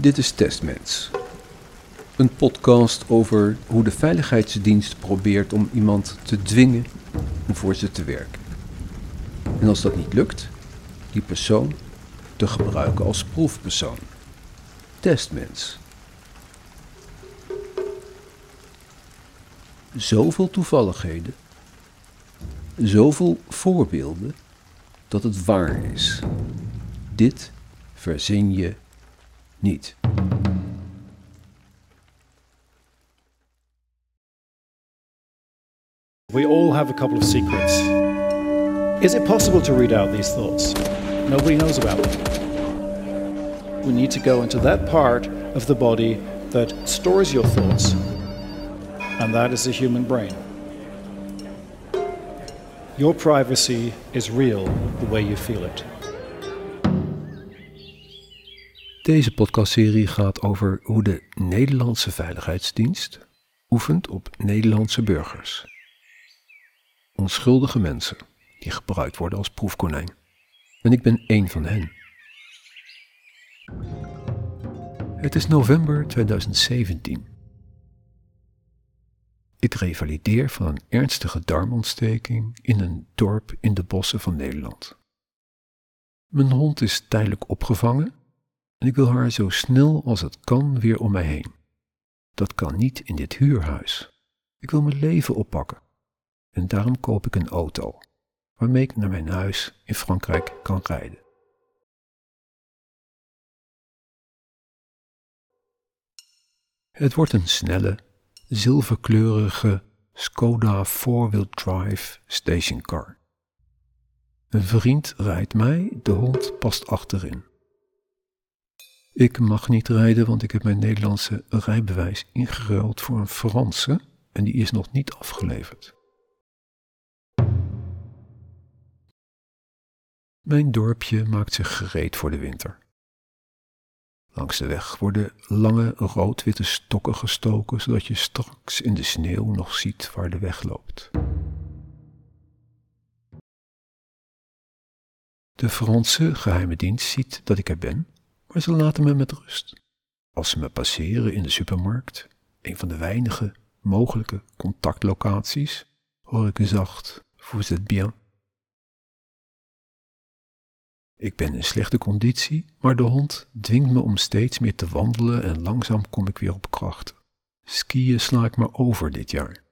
Dit is Testmens. Een podcast over hoe de veiligheidsdienst probeert om iemand te dwingen om voor ze te werken. En als dat niet lukt, die persoon te gebruiken als proefpersoon. Testmens. Zoveel toevalligheden, zoveel voorbeelden dat het waar is. Dit verzin je niet. We all have a couple of secrets. Is it possible to read out these thoughts? Nobody knows about them. We need to go into that part of the body that stores your thoughts, and that is the human brain. Your privacy is real the way you feel it. Deze podcastserie gaat over hoe de Nederlandse Veiligheidsdienst oefent op Nederlandse burgers. Onschuldige mensen die gebruikt worden als proefkonijn. En ik ben één van hen. Het is november 2017. Ik revalideer van een ernstige darmontsteking in een dorp in de bossen van Nederland. Mijn hond is tijdelijk opgevangen en ik wil haar zo snel als het kan weer om mij heen. Dat kan niet in dit huurhuis. Ik wil mijn leven oppakken. En daarom koop ik een auto, waarmee ik naar mijn huis in Frankrijk kan rijden. Het wordt een snelle, zilverkleurige Skoda 4-wheel drive stationcar. Een vriend rijdt mij, de hond past achterin. Ik mag niet rijden, want ik heb mijn Nederlandse rijbewijs ingeruild voor een Franse en die is nog niet afgeleverd. Mijn dorpje maakt zich gereed voor de winter. Langs de weg worden lange rood-witte stokken gestoken, zodat je straks in de sneeuw nog ziet waar de weg loopt. De Franse geheime dienst ziet dat ik er ben, maar ze laten me met rust. Als ze me passeren in de supermarkt, een van de weinige mogelijke contactlocaties, hoor ik zacht: Vous êtes bien? Ik ben in slechte conditie, maar de hond dwingt me om steeds meer te wandelen en langzaam kom ik weer op kracht. Skiën sla ik maar over dit jaar.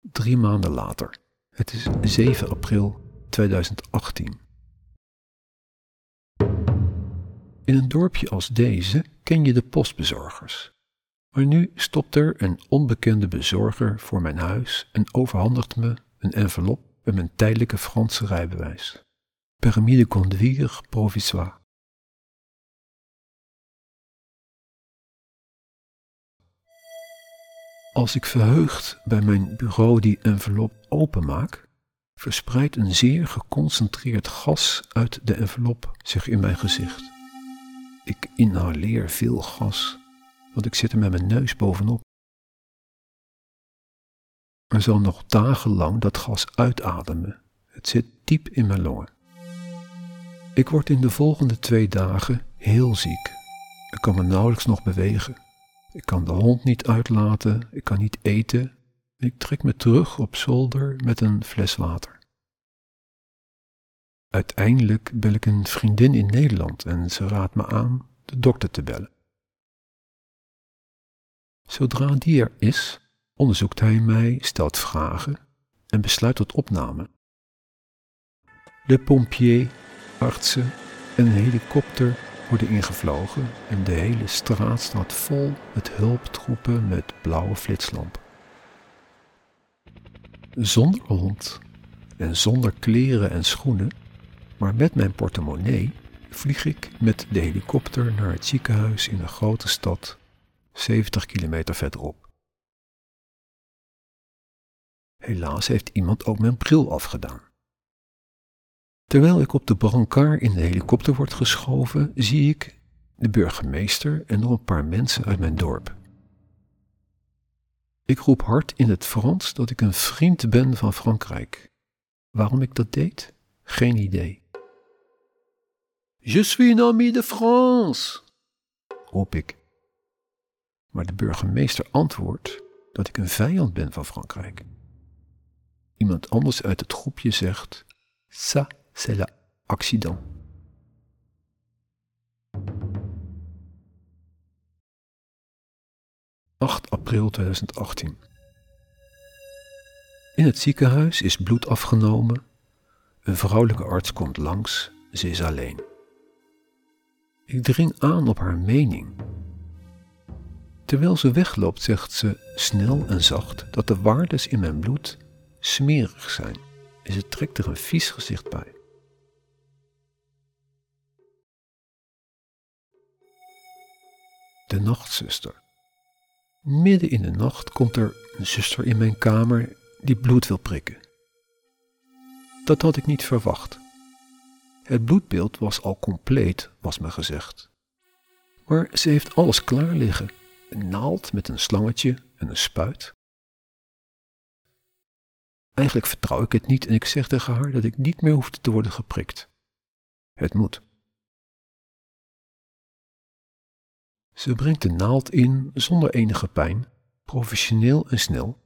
Drie maanden later. Het is 7 april 2018. In een dorpje als deze ken je de postbezorgers. Maar nu stopt er een onbekende bezorger voor mijn huis en overhandigt me een envelop met mijn tijdelijke Franse rijbewijs. Permis de conduire provisoire. Als ik verheugd bij mijn bureau die envelop openmaak, verspreidt een zeer geconcentreerd gas uit de envelop zich in mijn gezicht. Ik inhaleer veel gas, want ik zit er met mijn neus bovenop. Er zal nog dagenlang dat gas uitademen. Het zit diep in mijn longen. Ik word in de volgende twee dagen heel ziek. Ik kan me nauwelijks nog bewegen. Ik kan de hond niet uitlaten, ik kan niet eten. Ik trek me terug op zolder met een fles water. Uiteindelijk bel ik een vriendin in Nederland en ze raadt me aan de dokter te bellen. Zodra die er is, onderzoekt hij mij, stelt vragen en besluit tot opname. De pompier, artsen en een helikopter worden ingevlogen en de hele straat staat vol met hulptroepen met blauwe flitslampen. Zonder hond en zonder kleren en schoenen, maar met mijn portemonnee, vlieg ik met de helikopter naar het ziekenhuis in een grote stad, 70 kilometer verderop. Helaas heeft iemand ook mijn bril afgedaan. Terwijl ik op de brancard in de helikopter word geschoven, zie ik de burgemeester en nog een paar mensen uit mijn dorp. Ik roep hard in het Frans dat ik een vriend ben van Frankrijk. Waarom ik dat deed? Geen idee. Je suis un ami de France, roep ik. Maar de burgemeester antwoordt dat ik een vijand ben van Frankrijk. Iemand anders uit het groepje zegt: Ça, c'est l'accident. ...8 april 2018. In het ziekenhuis is bloed afgenomen. Een vrouwelijke arts komt langs, ze is alleen. Ik dring aan op haar mening. Terwijl ze wegloopt, zegt ze snel en zacht dat de waardes in mijn bloed smerig zijn en ze trekt er een vies gezicht bij. De nachtzuster. Midden in de nacht komt er een zuster in mijn kamer die bloed wil prikken. Dat had ik niet verwacht. Het bloedbeeld was al compleet, was me gezegd. Maar ze heeft alles klaar liggen: een naald met een slangetje en een spuit. Eigenlijk vertrouw ik het niet en ik zeg tegen haar dat ik niet meer hoef te worden geprikt. Het moet. Ze brengt de naald in zonder enige pijn, professioneel en snel,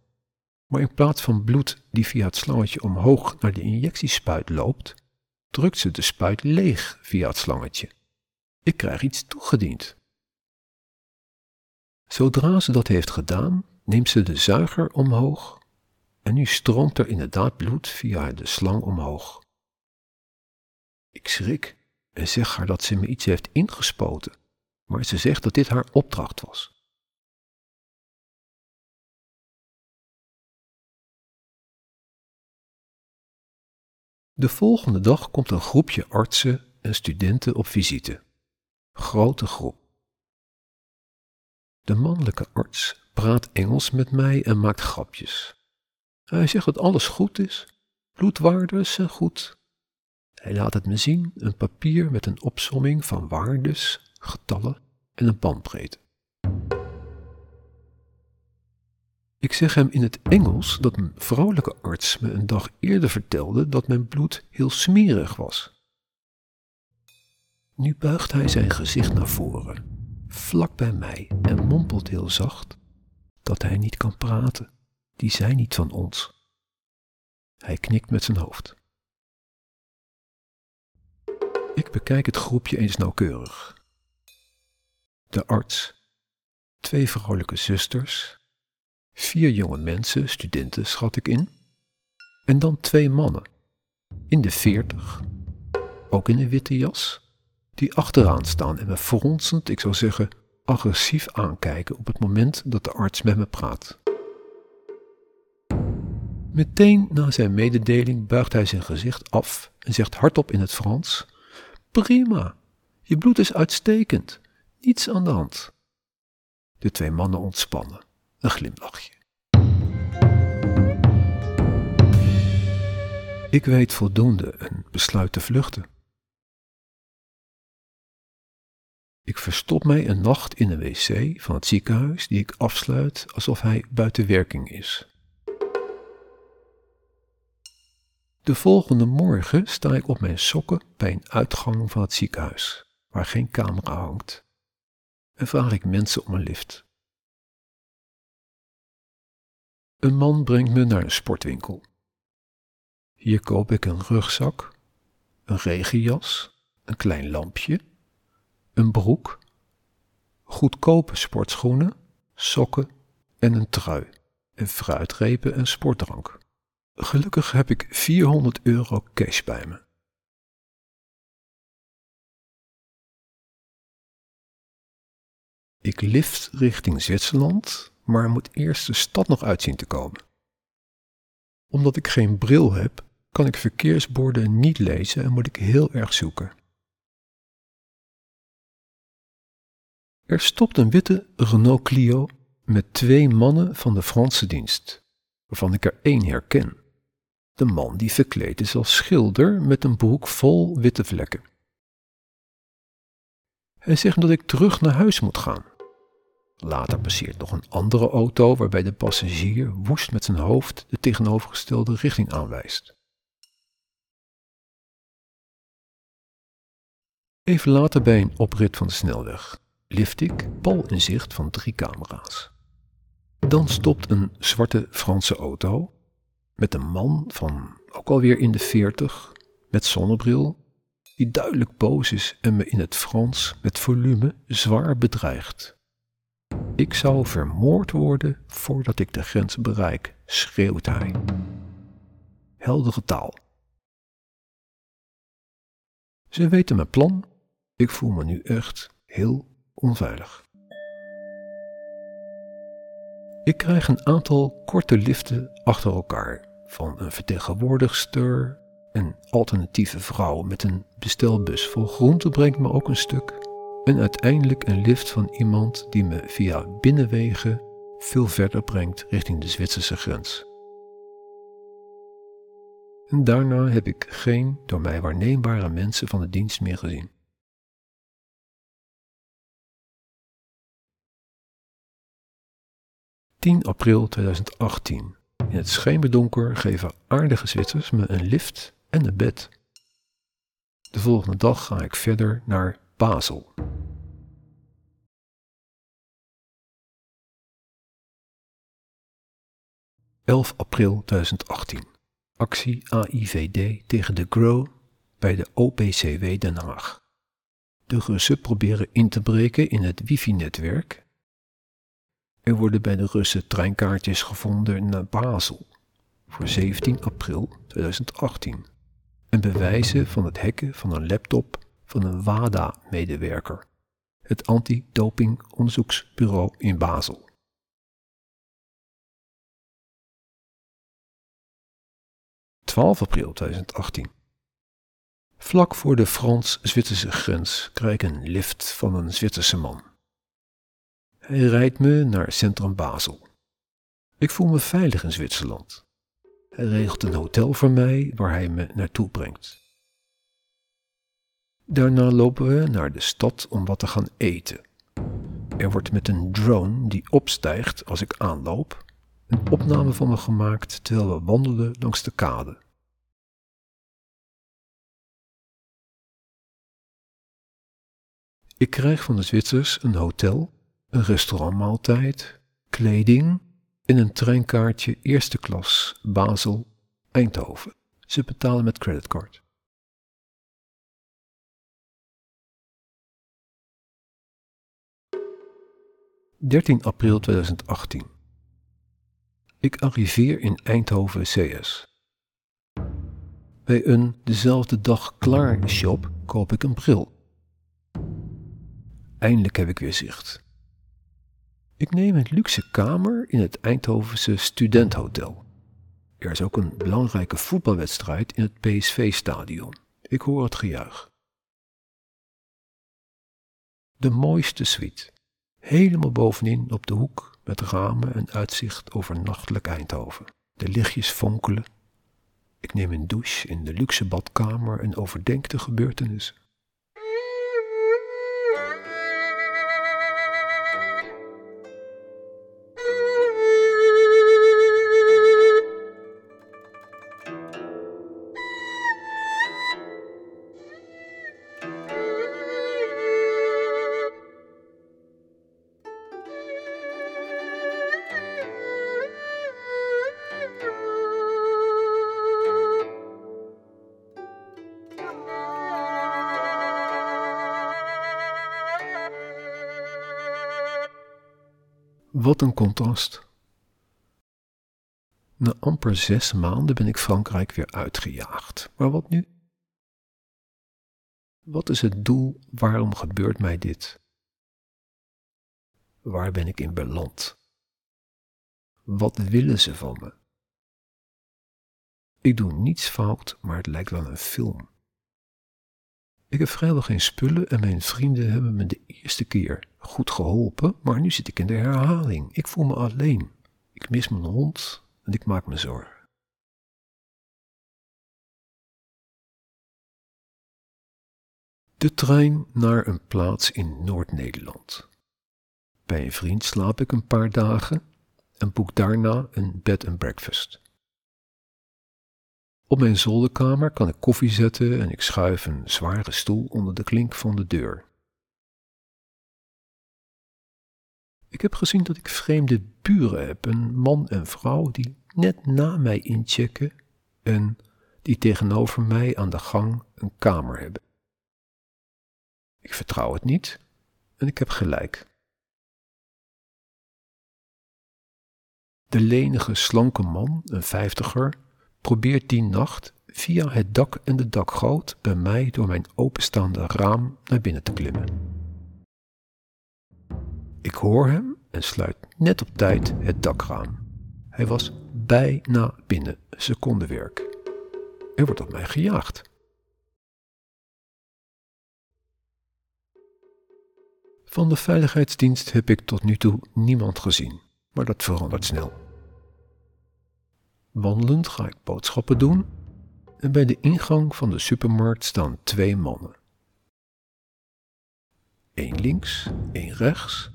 maar in plaats van bloed die via het slangetje omhoog naar de injectiespuit loopt, drukt ze de spuit leeg via het slangetje. Ik krijg iets toegediend. Zodra ze dat heeft gedaan, neemt ze de zuiger omhoog en nu stroomt er inderdaad bloed via de slang omhoog. Ik schrik en zeg haar dat ze me iets heeft ingespoten, maar ze zegt dat dit haar opdracht was. De volgende dag komt een groepje artsen en studenten op visite. Grote groep. De mannelijke arts praat Engels met mij en maakt grapjes. Hij zegt dat alles goed is, bloedwaardes zijn goed. Hij laat het me zien, een papier met een opsomming van waardes, getallen en een bandbreedte. Ik zeg hem in het Engels dat een vrouwelijke arts me een dag eerder vertelde dat mijn bloed heel smerig was. Nu buigt hij zijn gezicht naar voren, vlak bij mij, en mompelt heel zacht dat hij niet kan praten. Die zijn niet van ons. Hij knikt met zijn hoofd. Ik bekijk het groepje eens nauwkeurig. De arts, twee vrouwelijke zusters Vier jonge mensen, studenten schat ik in. En dan twee mannen. In de veertig. Ook in een witte jas. Die achteraan staan en me fronsend, ik zou zeggen, agressief aankijken op het moment dat de arts met me praat. Meteen na zijn mededeling buigt hij zijn gezicht af en zegt hardop in het Frans: Prima, je bloed is uitstekend, niets aan de hand. De twee mannen ontspannen een glimlachje. Ik weet voldoende en besluit te vluchten. Ik verstop mij een nacht in een wc van het ziekenhuis die ik afsluit alsof hij buiten werking is. De volgende morgen sta ik op mijn sokken bij een uitgang van het ziekenhuis, waar geen camera hangt, en vraag ik mensen om een lift. Een man brengt me naar een sportwinkel. Hier koop ik een rugzak, een regenjas, een klein lampje, een broek, goedkope sportschoenen, sokken en een trui, en fruitrepen en sportdrank. Gelukkig heb ik 400 euro cash bij me. Ik lift richting Zwitserland maar moet eerst de stad nog uitzien te komen. Omdat ik geen bril heb, kan ik verkeersborden niet lezen en moet ik heel erg zoeken. Er stopt een witte Renault Clio met twee mannen van de Franse dienst, waarvan ik er één herken. De man die verkleed is als schilder met een broek vol witte vlekken. Hij zegt dat ik terug naar huis moet gaan. Later passeert nog een andere auto waarbij de passagier woest met zijn hoofd de tegenovergestelde richting aanwijst. Even later bij een oprit van de snelweg lift ik pal in zicht van drie camera's. Dan stopt een zwarte Franse auto met een man van ook alweer in de veertig met zonnebril die duidelijk boos is en me in het Frans met volume zwaar bedreigt. Ik zou vermoord worden voordat ik de grens bereik, schreeuwt hij. Heldere taal. Ze weten mijn plan. Ik voel me nu echt heel onveilig. Ik krijg een aantal korte liften achter elkaar van een vertegenwoordigster, een alternatieve vrouw met een bestelbus vol groente brengt me ook een stuk en uiteindelijk een lift van iemand die me via binnenwegen veel verder brengt richting de Zwitserse grens. En daarna heb ik geen door mij waarneembare mensen van de dienst meer gezien. 10 april 2018. In het schemerdonker geven aardige Zwitsers me een lift en een bed. De volgende dag ga ik verder naar Basel. ...11 april 2018. Actie AIVD tegen de GROW bij de OPCW Den Haag. De Russen proberen in te breken in het wifi-netwerk er worden bij de Russen treinkaartjes gevonden naar Basel voor 17 april 2018 en bewijzen van het hacken van een laptop van een WADA-medewerker, het antidopingonderzoeksbureau in Basel. ...12 april 2018. Vlak voor de Frans-Zwitserse grens krijg ik een lift van een Zwitserse man. Hij rijdt me naar centrum Basel. Ik voel me veilig in Zwitserland. Hij regelt een hotel voor mij waar hij me naartoe brengt. Daarna lopen we naar de stad om wat te gaan eten. Er wordt met een drone die opstijgt als ik aanloop, een opname van me gemaakt terwijl we wandelen langs de kade. Ik krijg van de Zwitsers een hotel een restaurantmaaltijd, kleding en een treinkaartje eerste klas Basel, Eindhoven. Ze betalen met creditcard. ...13 april 2018. Ik arriveer in Eindhoven CS. Bij een dezelfde dag klaar shop koop ik een bril. Eindelijk heb ik weer zicht. Ik neem een luxe kamer in het Eindhovense Studenthotel. Er is ook een belangrijke voetbalwedstrijd in het PSV-stadion. Ik hoor het gejuich. De mooiste suite. Helemaal bovenin op de hoek met ramen en uitzicht over nachtelijk Eindhoven. De lichtjes fonkelen. Ik neem een douche in de luxe badkamer en overdenk de gebeurtenissen. Wat een contrast. Na amper zes maanden ben ik Frankrijk weer uitgejaagd. Maar wat nu? Wat is het doel? Waarom gebeurt mij dit? Waar ben ik in beland? Wat willen ze van me? Ik doe niets fout, maar het lijkt wel een film. Ik heb vrijwel geen spullen en mijn vrienden hebben me de eerste keer goed geholpen, maar nu zit ik in de herhaling. Ik voel me alleen. Ik mis mijn hond en ik maak me zorgen. De trein naar een plaats in Noord-Nederland. Bij een vriend slaap ik een paar dagen en boek daarna een bed and breakfast. Op mijn zolderkamer kan ik koffie zetten en ik schuif een zware stoel onder de klink van de deur. Ik heb gezien dat ik vreemde buren heb, een man en vrouw die net na mij inchecken en die tegenover mij aan de gang een kamer hebben. Ik vertrouw het niet en ik heb gelijk. De lenige, slanke man, een vijftiger, probeert die nacht via het dak en de dakgoot bij mij door mijn openstaande raam naar binnen te klimmen. Ik hoor hem en sluit net op tijd het dakraam. Hij was bijna binnen, secondenwerk. Er wordt op mij gejaagd. Van de veiligheidsdienst heb ik tot nu toe niemand gezien, maar dat verandert snel. Wandelend ga ik boodschappen doen en bij de ingang van de supermarkt staan twee mannen. Eén links, één rechts.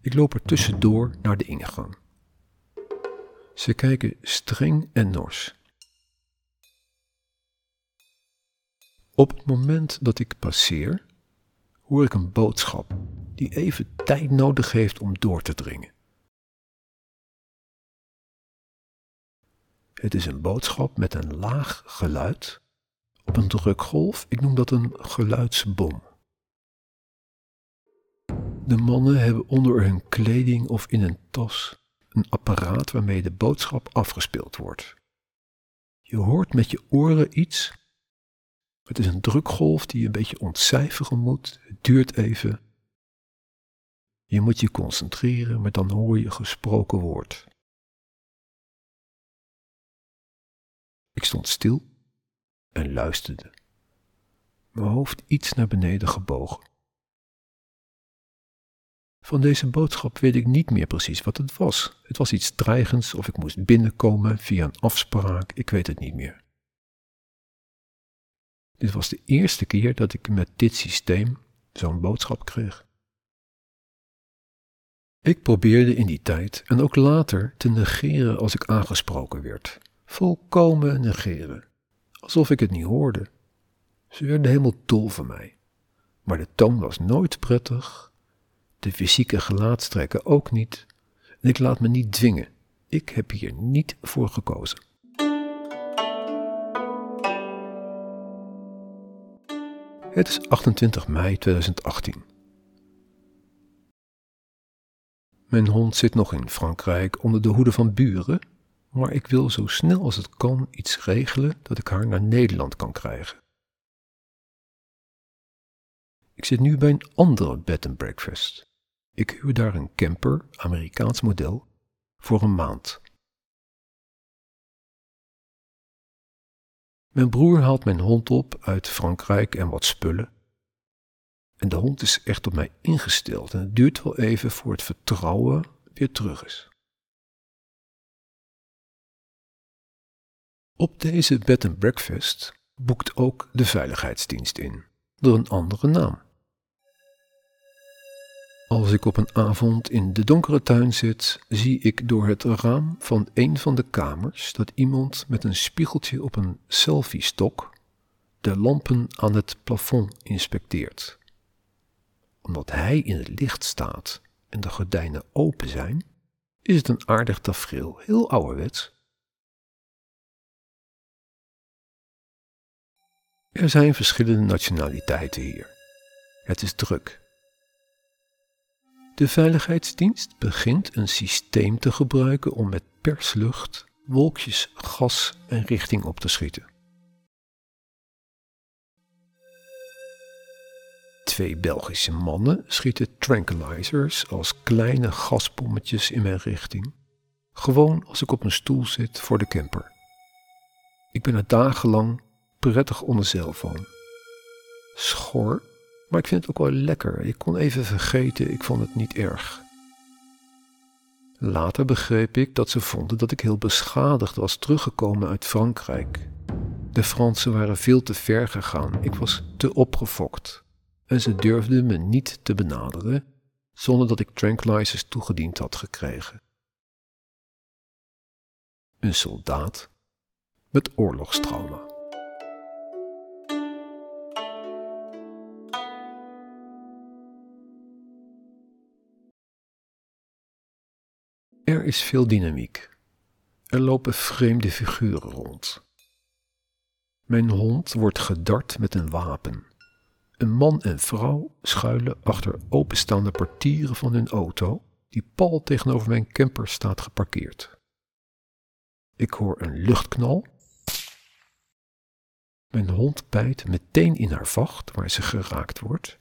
Ik loop er tussendoor naar de ingang. Ze kijken streng en nors. Op het moment dat ik passeer, hoor ik een boodschap die even tijd nodig heeft om door te dringen. Het is een boodschap met een laag geluid op een drukgolf. Ik noem dat een geluidsbom. De mannen hebben onder hun kleding of in een tas een apparaat waarmee de boodschap afgespeeld wordt. Je hoort met je oren iets. Het is een drukgolf die je een beetje ontcijferen moet. Het duurt even. Je moet je concentreren, maar dan hoor je gesproken woord. Ik stond stil en luisterde, mijn hoofd iets naar beneden gebogen. Van deze boodschap weet ik niet meer precies wat het was. Het was iets dreigends of ik moest binnenkomen via een afspraak, ik weet het niet meer. Dit was de eerste keer dat ik met dit systeem zo'n boodschap kreeg. Ik probeerde in die tijd en ook later te negeren als ik aangesproken werd. Volkomen negeren, alsof ik het niet hoorde. Ze werden helemaal dol van mij. Maar de toon was nooit prettig de fysieke gelaatstrekken ook niet. Ik laat me niet dwingen. Ik heb hier niet voor gekozen. Het is 28 mei 2018. Mijn hond zit nog in Frankrijk onder de hoede van buren, maar ik wil zo snel als het kan iets regelen dat ik haar naar Nederland kan krijgen. Ik zit nu bij een andere bed and breakfast. Ik huur daar een camper, Amerikaans model, voor een maand. Mijn broer haalt mijn hond op uit Frankrijk en wat spullen. En de hond is echt op mij ingesteld en het duurt wel even voor het vertrouwen weer terug is. Op deze bed and breakfast boekt ook de veiligheidsdienst in, door een andere naam. Als ik op een avond in de donkere tuin zit, zie ik door het raam van een van de kamers dat iemand met een spiegeltje op een selfie-stok de lampen aan het plafond inspecteert. Omdat hij in het licht staat en de gordijnen open zijn, is het een aardig tafereel, heel ouderwets. Er zijn verschillende nationaliteiten hier. Het is druk de veiligheidsdienst begint een systeem te gebruiken om met perslucht wolkjes gas en richting op te schieten. Twee Belgische mannen schieten tranquilizers als kleine gaspommetjes in mijn richting, gewoon als ik op een stoel zit voor de camper. Ik ben er dagenlang prettig onder zeil van. Schor maar ik vind het ook wel lekker. Ik kon even vergeten, ik vond het niet erg. Later begreep ik dat ze vonden dat ik heel beschadigd was teruggekomen uit Frankrijk. De Fransen waren veel te ver gegaan, ik was te opgefokt. En ze durfden me niet te benaderen zonder dat ik tranquilizers toegediend had gekregen. Een soldaat met oorlogstrauma. Er is veel dynamiek. Er lopen vreemde figuren rond. Mijn hond wordt gedart met een wapen. Een man en vrouw schuilen achter openstaande portieren van hun auto, die pal tegenover mijn camper staat geparkeerd. Ik hoor een luchtknal. Mijn hond bijt meteen in haar vacht waar ze geraakt wordt.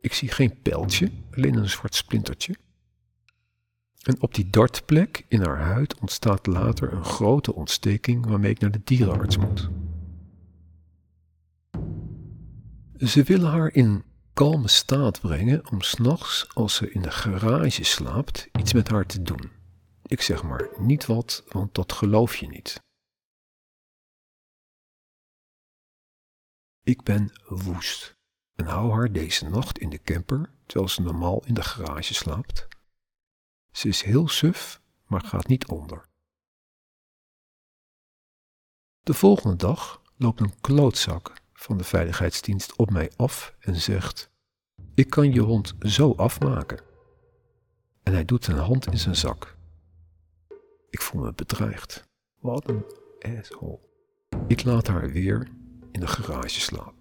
Ik zie geen pijltje, alleen een zwart splintertje. En op die dartplek in haar huid ontstaat later een grote ontsteking waarmee ik naar de dierenarts moet. Ze willen haar in kalme staat brengen om s'nachts, als ze in de garage slaapt, iets met haar te doen. Ik zeg maar niet wat, want dat geloof je niet. Ik ben woest en hou haar deze nacht in de camper, terwijl ze normaal in de garage slaapt. Ze is heel suf, maar gaat niet onder. De volgende dag loopt een klootzak van de veiligheidsdienst op mij af en zegt: Ik kan je hond zo afmaken. En hij doet zijn hand in zijn zak. Ik voel me bedreigd. Wat een asshole. Ik laat haar weer in de garage slapen.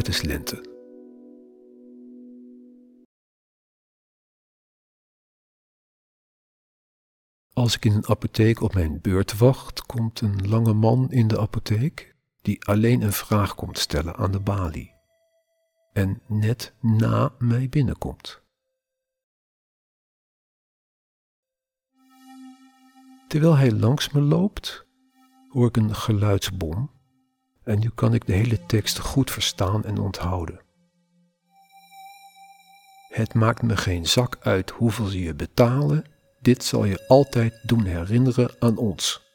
Het is lente. Als ik in een apotheek op mijn beurt wacht, komt een lange man in de apotheek die alleen een vraag komt stellen aan de balie en net na mij binnenkomt. Terwijl hij langs me loopt, hoor ik een geluidsbom en nu kan ik de hele tekst goed verstaan en onthouden. Het maakt me geen zak uit hoeveel ze je betalen, dit zal je altijd doen herinneren aan ons.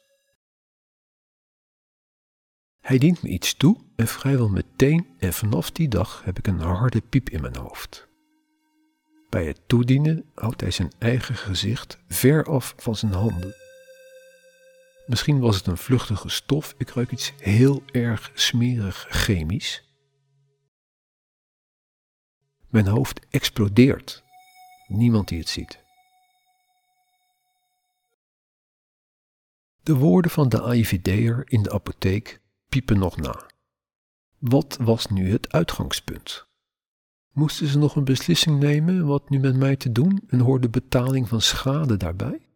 Hij dient me iets toe en vrijwel meteen en vanaf die dag heb ik een harde piep in mijn hoofd. Bij het toedienen houdt hij zijn eigen gezicht ver af van zijn handen. Misschien was het een vluchtige stof, ik ruik iets heel erg smerig chemisch. Mijn hoofd explodeert. Niemand die het ziet. De woorden van de AIVD'er in de apotheek piepen nog na. Wat was nu het uitgangspunt? Moesten ze nog een beslissing nemen wat nu met mij te doen en hoorde betaling van schade daarbij?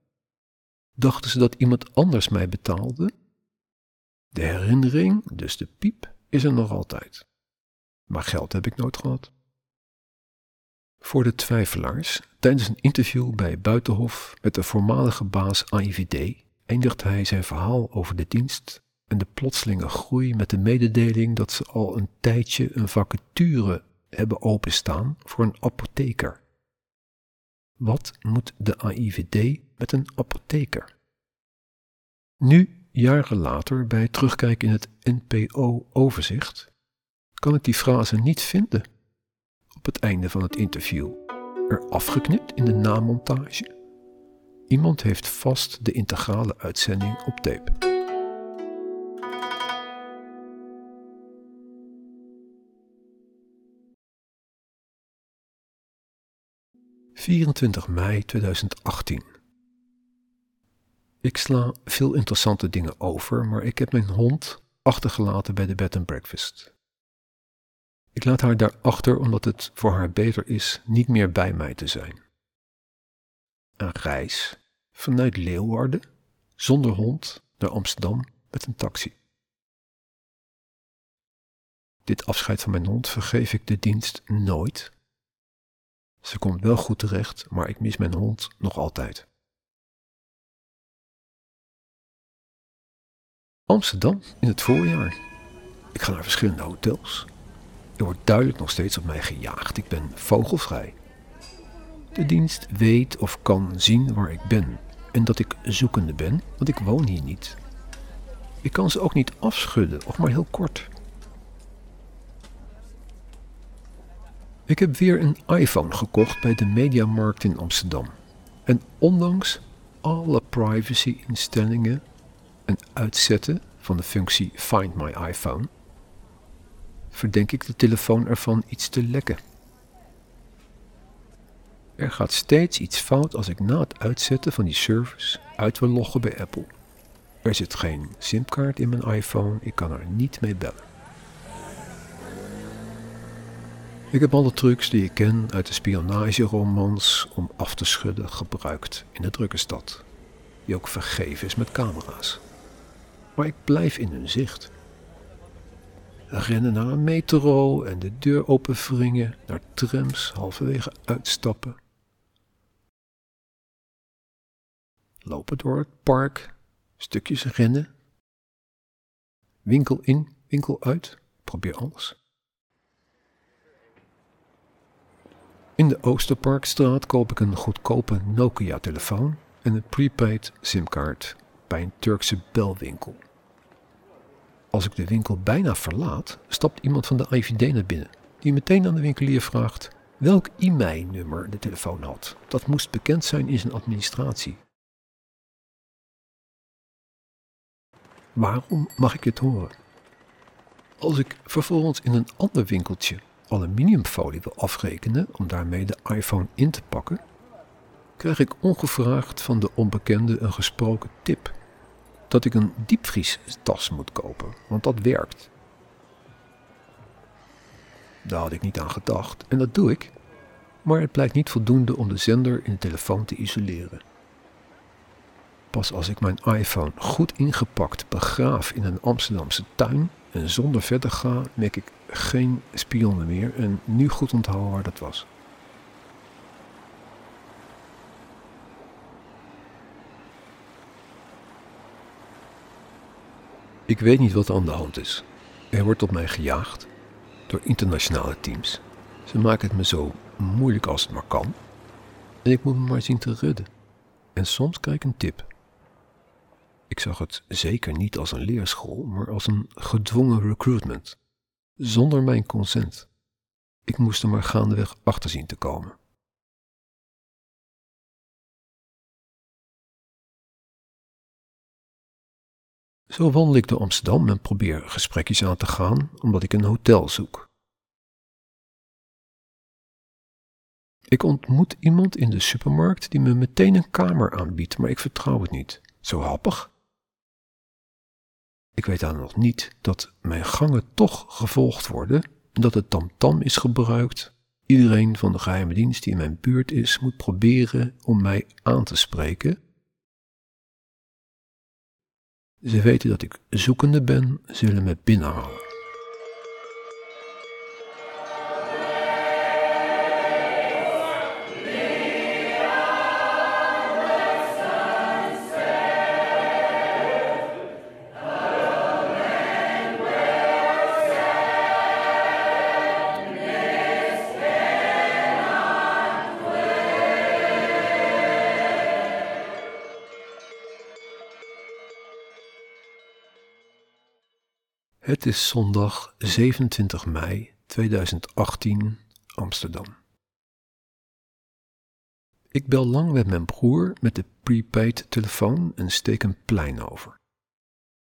Dachten ze dat iemand anders mij betaalde? De herinnering, dus de piep, is er nog altijd. Maar geld heb ik nooit gehad. Voor de twijfelaars, tijdens een interview bij Buitenhof met de voormalige baas AIVD, eindigt hij zijn verhaal over de dienst en de plotselinge groei met de mededeling dat ze al een tijdje een vacature hebben openstaan voor een apotheker. Wat moet de AIVD met een apotheker? Nu, jaren later, bij terugkijken in het NPO-overzicht, kan ik die frase niet vinden. Op het einde van het interview, er afgeknipt in de namontage. Iemand heeft vast de integrale uitzending op tape. ...24 mei 2018. Ik sla veel interessante dingen over, maar ik heb mijn hond achtergelaten bij de bed and breakfast. Ik laat haar daar achter omdat het voor haar beter is niet meer bij mij te zijn. Een reis vanuit Leeuwarden, zonder hond, naar Amsterdam met een taxi. Dit afscheid van mijn hond vergeef ik de dienst nooit. Ze komt wel goed terecht, maar ik mis mijn hond nog altijd. Amsterdam in het voorjaar. Ik ga naar verschillende hotels. Er wordt duidelijk nog steeds op mij gejaagd. Ik ben vogelvrij. De dienst weet of kan zien waar ik ben en dat ik zoekende ben, want ik woon hier niet. Ik kan ze ook niet afschudden, of maar heel kort. Ik heb weer een iPhone gekocht bij de Mediamarkt in Amsterdam. En ondanks alle privacy-instellingen en uitzetten van de functie Find My iPhone, verdenk ik de telefoon ervan iets te lekken. Er gaat steeds iets fout als ik na het uitzetten van die service uit wil loggen bij Apple. Er zit geen simkaart in mijn iPhone, ik kan er niet mee bellen. Ik heb alle trucs die ik ken uit de spionageromans om af te schudden gebruikt in de drukke stad, die ook vergeven is met camera's. Maar ik blijf in hun zicht. Rennen naar een metro en de deur openwringen, naar trams halverwege uitstappen. Lopen door het park, stukjes rennen. Winkel in, winkel uit, probeer alles. In de Oosterparkstraat koop ik een goedkope Nokia-telefoon en een prepaid simkaart bij een Turkse belwinkel. Als ik de winkel bijna verlaat, stapt iemand van de IVD naar binnen, die meteen aan de winkelier vraagt welk e-mailnummer de telefoon had. Dat moest bekend zijn in zijn administratie. Waarom mag ik het horen? Als ik vervolgens in een ander winkeltje aluminiumfolie wil afrekenen om daarmee de iPhone in te pakken, krijg ik ongevraagd van de onbekende een gesproken tip dat ik een diepvriestas moet kopen, want dat werkt. Daar had ik niet aan gedacht en dat doe ik, maar het blijkt niet voldoende om de zender in de telefoon te isoleren. Pas als ik mijn iPhone goed ingepakt begraaf in een Amsterdamse tuin en zonder verder ga, merk ik geen spionnen meer en nu goed onthouden waar dat was. Ik weet niet wat aan de hand is. Er wordt op mij gejaagd door internationale teams. Ze maken het me zo moeilijk als het maar kan. En ik moet me maar zien te redden. En soms krijg ik een tip. Ik zag het zeker niet als een leerschool, maar als een gedwongen recruitment. Zonder mijn consent. Ik moest er maar gaandeweg achter zien te komen. Zo wandel ik door Amsterdam en probeer gesprekjes aan te gaan omdat ik een hotel zoek. Ik ontmoet iemand in de supermarkt die me meteen een kamer aanbiedt, maar ik vertrouw het niet. Zo happig. Ik weet dan nog niet dat mijn gangen toch gevolgd worden en dat het tamtam is gebruikt. Iedereen van de geheime dienst die in mijn buurt is, moet proberen om mij aan te spreken ze weten dat ik zoekende ben, zullen me binnenhalen. Het is zondag 27 mei 2018, Amsterdam. Ik bel lang met mijn broer met de prepaid telefoon en steek een plein over.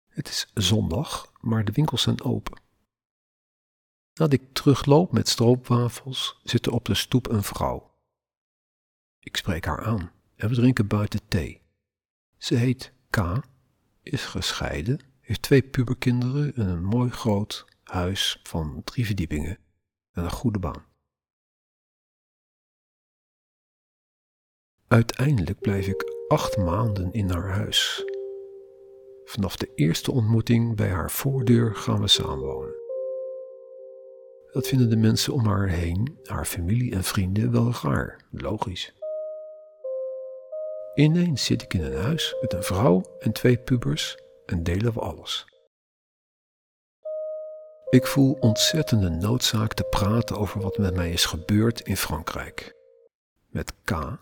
Het is zondag, maar de winkels zijn open. Nadat ik terugloop met stroopwafels, zit er op de stoep een vrouw. Ik spreek haar aan en we drinken buiten thee. Ze heet K, is gescheiden heeft twee puberkinderen en een mooi groot huis van drie verdiepingen en een goede baan. Uiteindelijk blijf ik acht maanden in haar huis. Vanaf de eerste ontmoeting bij haar voordeur gaan we samenwonen. Dat vinden de mensen om haar heen, haar familie en vrienden, wel raar, logisch. Ineens zit ik in een huis met een vrouw en twee pubers en delen we alles. Ik voel ontzettende noodzaak te praten over wat met mij is gebeurd in Frankrijk. Met K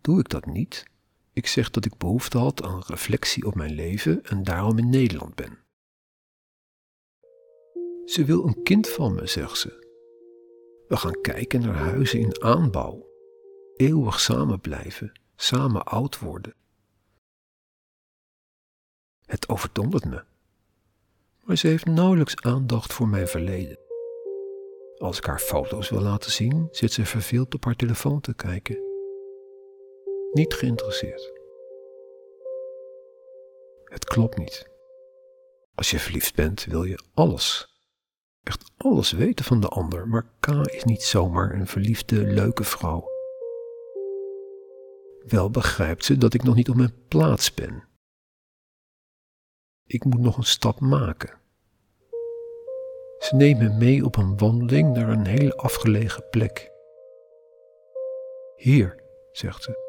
doe ik dat niet. Ik zeg dat ik behoefte had aan reflectie op mijn leven en daarom in Nederland ben. Ze wil een kind van me, zegt ze. We gaan kijken naar huizen in aanbouw. Eeuwig samen blijven, samen oud worden. Het overdondert me. Maar ze heeft nauwelijks aandacht voor mijn verleden. Als ik haar foto's wil laten zien, zit ze verveeld op haar telefoon te kijken. Niet geïnteresseerd. Het klopt niet. Als je verliefd bent, wil je alles. Echt alles weten van de ander, maar K is niet zomaar een verliefde, leuke vrouw. Wel begrijpt ze dat ik nog niet op mijn plaats ben. Ik moet nog een stap maken. Ze neemt me mee op een wandeling naar een heel afgelegen plek. Hier, zegt ze.